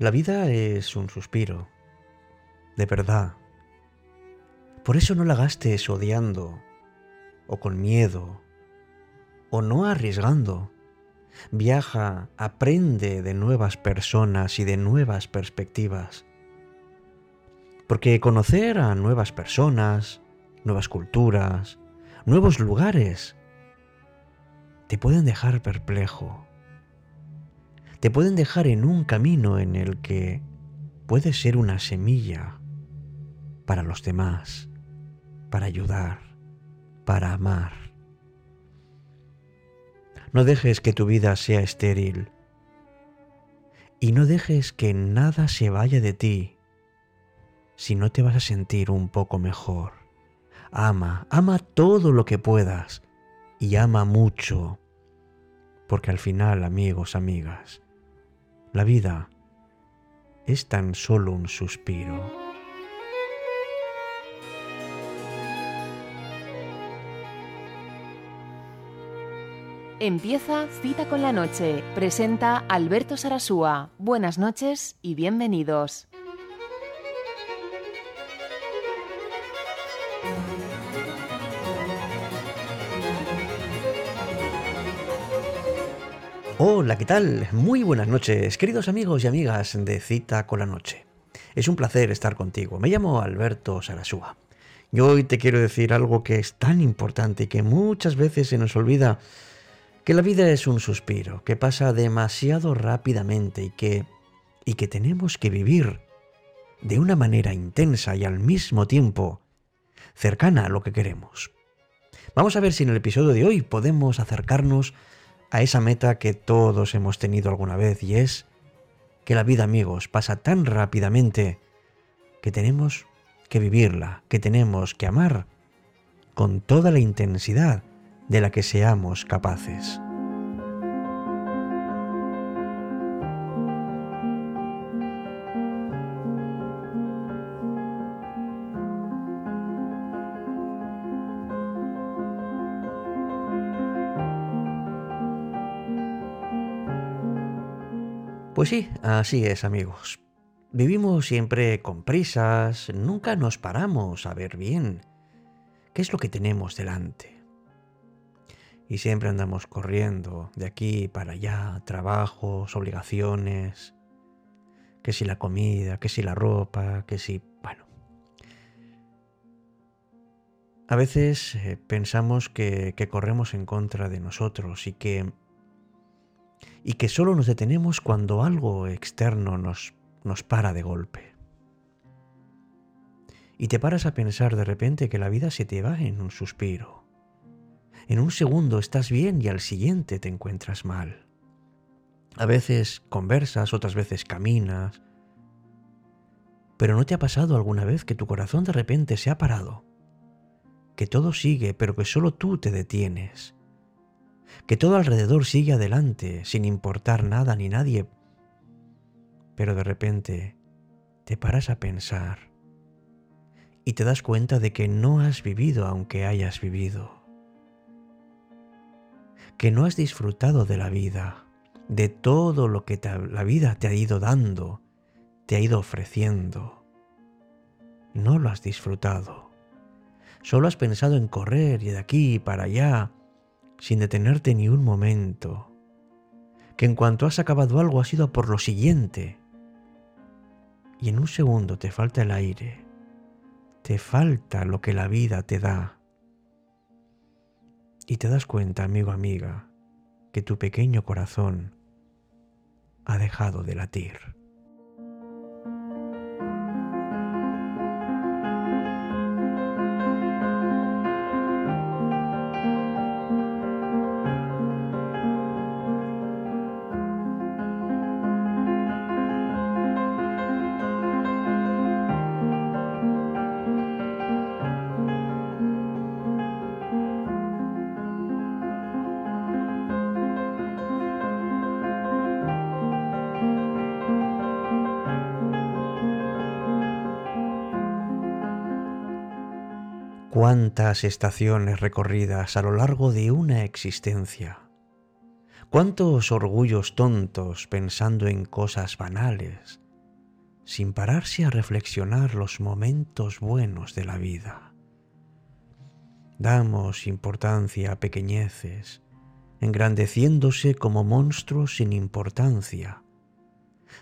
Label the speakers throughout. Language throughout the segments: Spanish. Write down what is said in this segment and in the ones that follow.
Speaker 1: La vida es un suspiro, de verdad. Por eso no la gastes odiando, o con miedo, o no arriesgando. Viaja, aprende de nuevas personas y de nuevas perspectivas. Porque conocer a nuevas personas, nuevas culturas, nuevos lugares, te pueden dejar perplejo te pueden dejar en un camino en el que puedes ser una semilla para los demás, para ayudar, para amar. No dejes que tu vida sea estéril y no dejes que nada se vaya de ti si no te vas a sentir un poco mejor. Ama, ama todo lo que puedas y ama mucho, porque al final, amigos, amigas, la vida es tan solo un suspiro.
Speaker 2: Empieza Cita con la Noche. Presenta Alberto Sarasúa. Buenas noches y bienvenidos.
Speaker 1: Hola, ¿qué tal? Muy buenas noches, queridos amigos y amigas de Cita con la Noche. Es un placer estar contigo. Me llamo Alberto Sarasúa. Y hoy te quiero decir algo que es tan importante y que muchas veces se nos olvida, que la vida es un suspiro, que pasa demasiado rápidamente y que, y que tenemos que vivir de una manera intensa y al mismo tiempo cercana a lo que queremos. Vamos a ver si en el episodio de hoy podemos acercarnos esa meta que todos hemos tenido alguna vez y es que la vida amigos pasa tan rápidamente que tenemos que vivirla, que tenemos que amar con toda la intensidad de la que seamos capaces. Pues sí, así es amigos. Vivimos siempre con prisas, nunca nos paramos a ver bien qué es lo que tenemos delante. Y siempre andamos corriendo de aquí para allá, trabajos, obligaciones, que si la comida, que si la ropa, que si... bueno. A veces eh, pensamos que, que corremos en contra de nosotros y que y que solo nos detenemos cuando algo externo nos, nos para de golpe. Y te paras a pensar de repente que la vida se te va en un suspiro. En un segundo estás bien y al siguiente te encuentras mal. A veces conversas, otras veces caminas. Pero ¿no te ha pasado alguna vez que tu corazón de repente se ha parado? Que todo sigue, pero que solo tú te detienes que todo alrededor sigue adelante sin importar nada ni nadie. Pero de repente te paras a pensar y te das cuenta de que no has vivido aunque hayas vivido, que no has disfrutado de la vida, de todo lo que la vida te ha ido dando, te ha ido ofreciendo. No lo has disfrutado. Solo has pensado en correr y de aquí para allá, sin detenerte ni un momento, que en cuanto has acabado algo has ido por lo siguiente, y en un segundo te falta el aire, te falta lo que la vida te da, y te das cuenta, amigo, amiga, que tu pequeño corazón ha dejado de latir. Cuántas estaciones recorridas a lo largo de una existencia. Cuántos orgullos tontos pensando en cosas banales, sin pararse a reflexionar los momentos buenos de la vida. Damos importancia a pequeñeces, engrandeciéndose como monstruos sin importancia,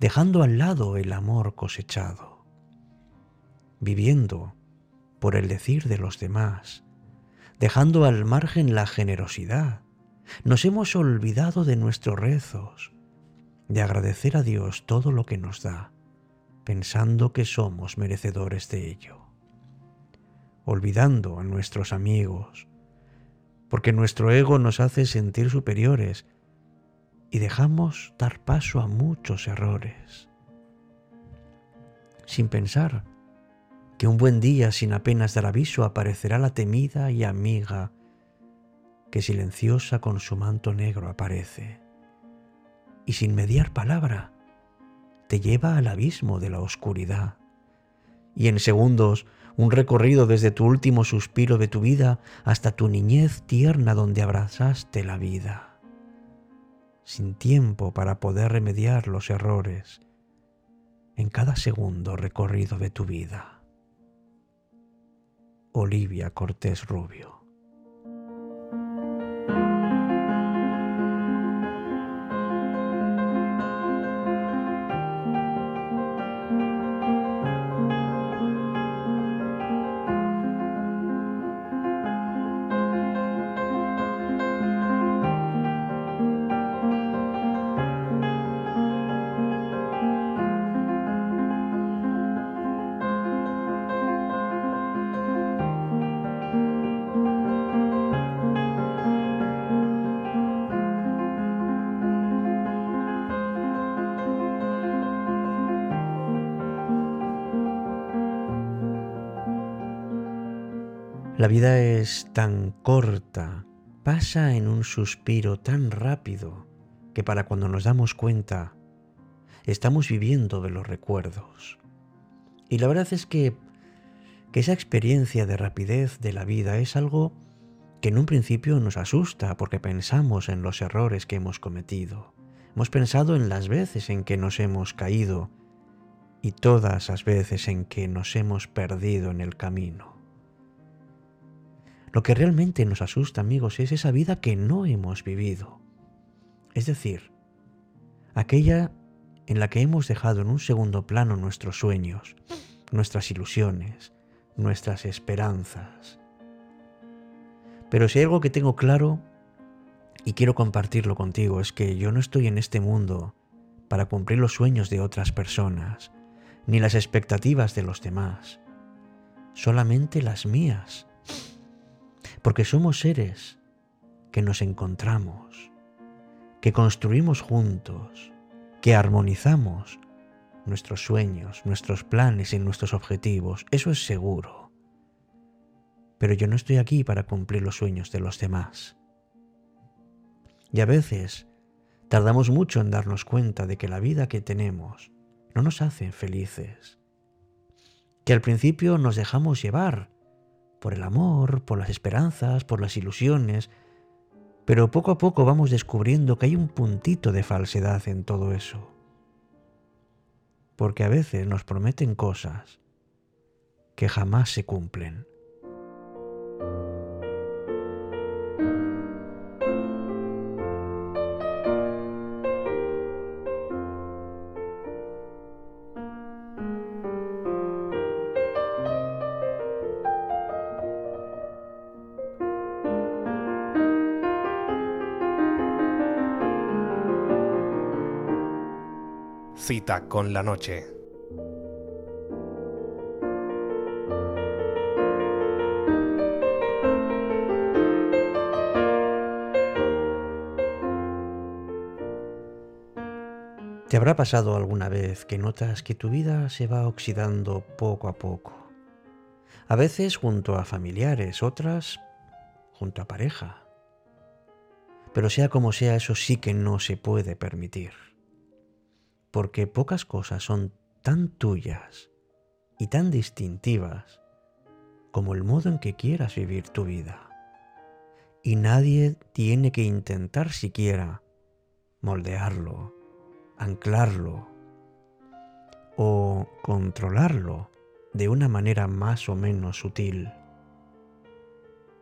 Speaker 1: dejando al lado el amor cosechado, viviendo por el decir de los demás, dejando al margen la generosidad. Nos hemos olvidado de nuestros rezos, de agradecer a Dios todo lo que nos da pensando que somos merecedores de ello, olvidando a nuestros amigos, porque nuestro ego nos hace sentir superiores y dejamos dar paso a muchos errores, sin pensar que un buen día sin apenas dar aviso aparecerá la temida y amiga que silenciosa con su manto negro aparece, y sin mediar palabra te lleva al abismo de la oscuridad. Y en segundos, un recorrido desde tu último suspiro de tu vida hasta tu niñez tierna donde abrazaste la vida, sin tiempo para poder remediar los errores en cada segundo recorrido de tu vida. Olivia Cortés Rubio La vida es tan corta, pasa en un suspiro tan rápido, que para cuando nos damos cuenta, estamos viviendo de los recuerdos. Y la verdad es que, que esa experiencia de rapidez de la vida es algo que en un principio nos asusta porque pensamos en los errores que hemos cometido. Hemos pensado en las veces en que nos hemos caído y todas las veces en que nos hemos perdido en el camino. Lo que realmente nos asusta, amigos, es esa vida que no hemos vivido. Es decir, aquella en la que hemos dejado en un segundo plano nuestros sueños, nuestras ilusiones, nuestras esperanzas. Pero si hay algo que tengo claro y quiero compartirlo contigo es que yo no estoy en este mundo para cumplir los sueños de otras personas, ni las expectativas de los demás, solamente las mías porque somos seres que nos encontramos, que construimos juntos, que armonizamos nuestros sueños, nuestros planes y nuestros objetivos. Eso es seguro. Pero yo no estoy aquí para cumplir los sueños de los demás. Y a veces tardamos mucho en darnos cuenta de que la vida que tenemos no nos hace felices. Que al principio nos dejamos llevar por el amor, por las esperanzas, por las ilusiones, pero poco a poco vamos descubriendo que hay un puntito de falsedad en todo eso. Porque a veces nos prometen cosas que jamás se cumplen.
Speaker 3: Con la noche.
Speaker 1: ¿Te habrá pasado alguna vez que notas que tu vida se va oxidando poco a poco? A veces junto a familiares, otras junto a pareja. Pero sea como sea, eso sí que no se puede permitir porque pocas cosas son tan tuyas y tan distintivas como el modo en que quieras vivir tu vida. Y nadie tiene que intentar siquiera moldearlo, anclarlo. o controlarlo de una manera más o menos sutil.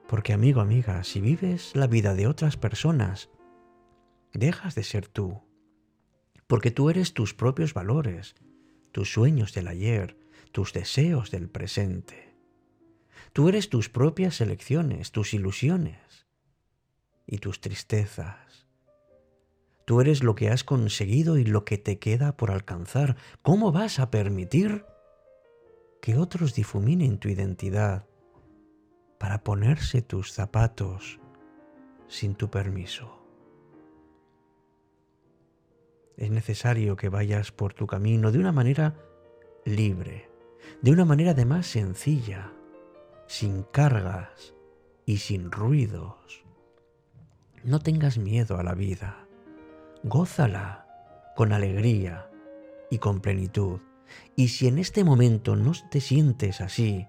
Speaker 1: Porque amigo, amiga, si vives la vida de otras personas, dejas de ser tú. Porque tú eres tus propios valores, tus sueños del ayer, tus deseos del presente. Tú eres tus propias elecciones, tus ilusiones y tus tristezas. Tú eres lo que has conseguido y lo que te queda por alcanzar. ¿Cómo vas a permitir que otros difuminen tu identidad para ponerse tus zapatos sin tu permiso? Es necesario que vayas por tu camino de una manera libre, de una manera además sencilla, sin cargas y sin ruidos. No tengas miedo a la vida, gózala con alegría y con plenitud. Y si en este momento no te sientes así,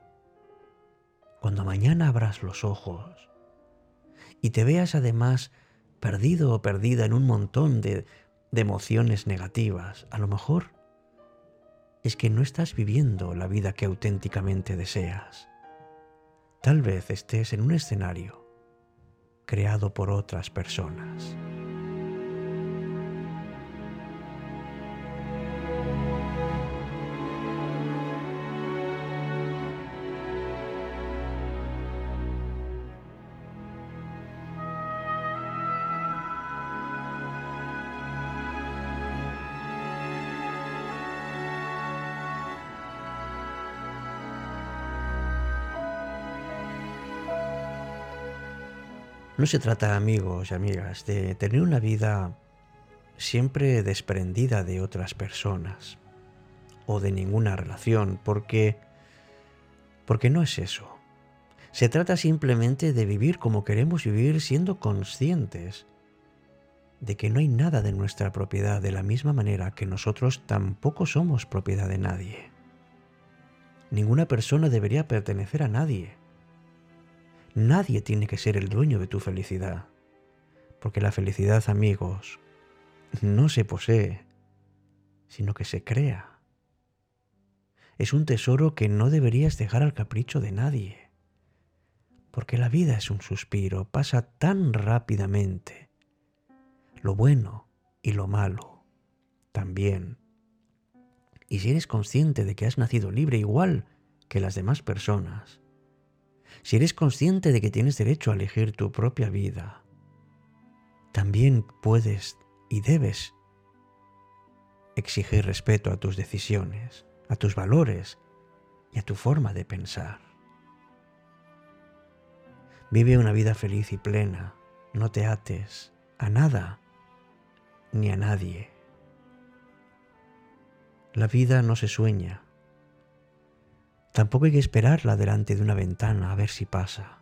Speaker 1: cuando mañana abras los ojos y te veas además perdido o perdida en un montón de, de emociones negativas, a lo mejor es que no estás viviendo la vida que auténticamente deseas. Tal vez estés en un escenario creado por otras personas. No se trata, amigos y amigas, de tener una vida siempre desprendida de otras personas o de ninguna relación, porque porque no es eso. Se trata simplemente de vivir como queremos vivir siendo conscientes de que no hay nada de nuestra propiedad de la misma manera que nosotros tampoco somos propiedad de nadie. Ninguna persona debería pertenecer a nadie. Nadie tiene que ser el dueño de tu felicidad, porque la felicidad, amigos, no se posee, sino que se crea. Es un tesoro que no deberías dejar al capricho de nadie, porque la vida es un suspiro, pasa tan rápidamente. Lo bueno y lo malo también. Y si eres consciente de que has nacido libre igual que las demás personas, si eres consciente de que tienes derecho a elegir tu propia vida, también puedes y debes exigir respeto a tus decisiones, a tus valores y a tu forma de pensar. Vive una vida feliz y plena, no te ates a nada ni a nadie. La vida no se sueña, Tampoco hay que esperarla delante de una ventana a ver si pasa.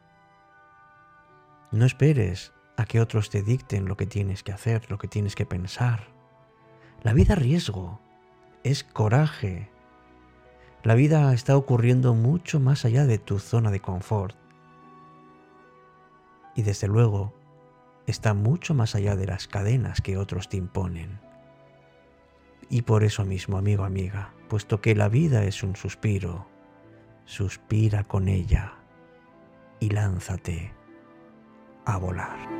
Speaker 1: No esperes a que otros te dicten lo que tienes que hacer, lo que tienes que pensar. La vida riesgo, es coraje. La vida está ocurriendo mucho más allá de tu zona de confort. Y desde luego, está mucho más allá de las cadenas que otros te imponen. Y por eso mismo, amigo, amiga, puesto que la vida es un suspiro, suspira con ella y lánzate a volar.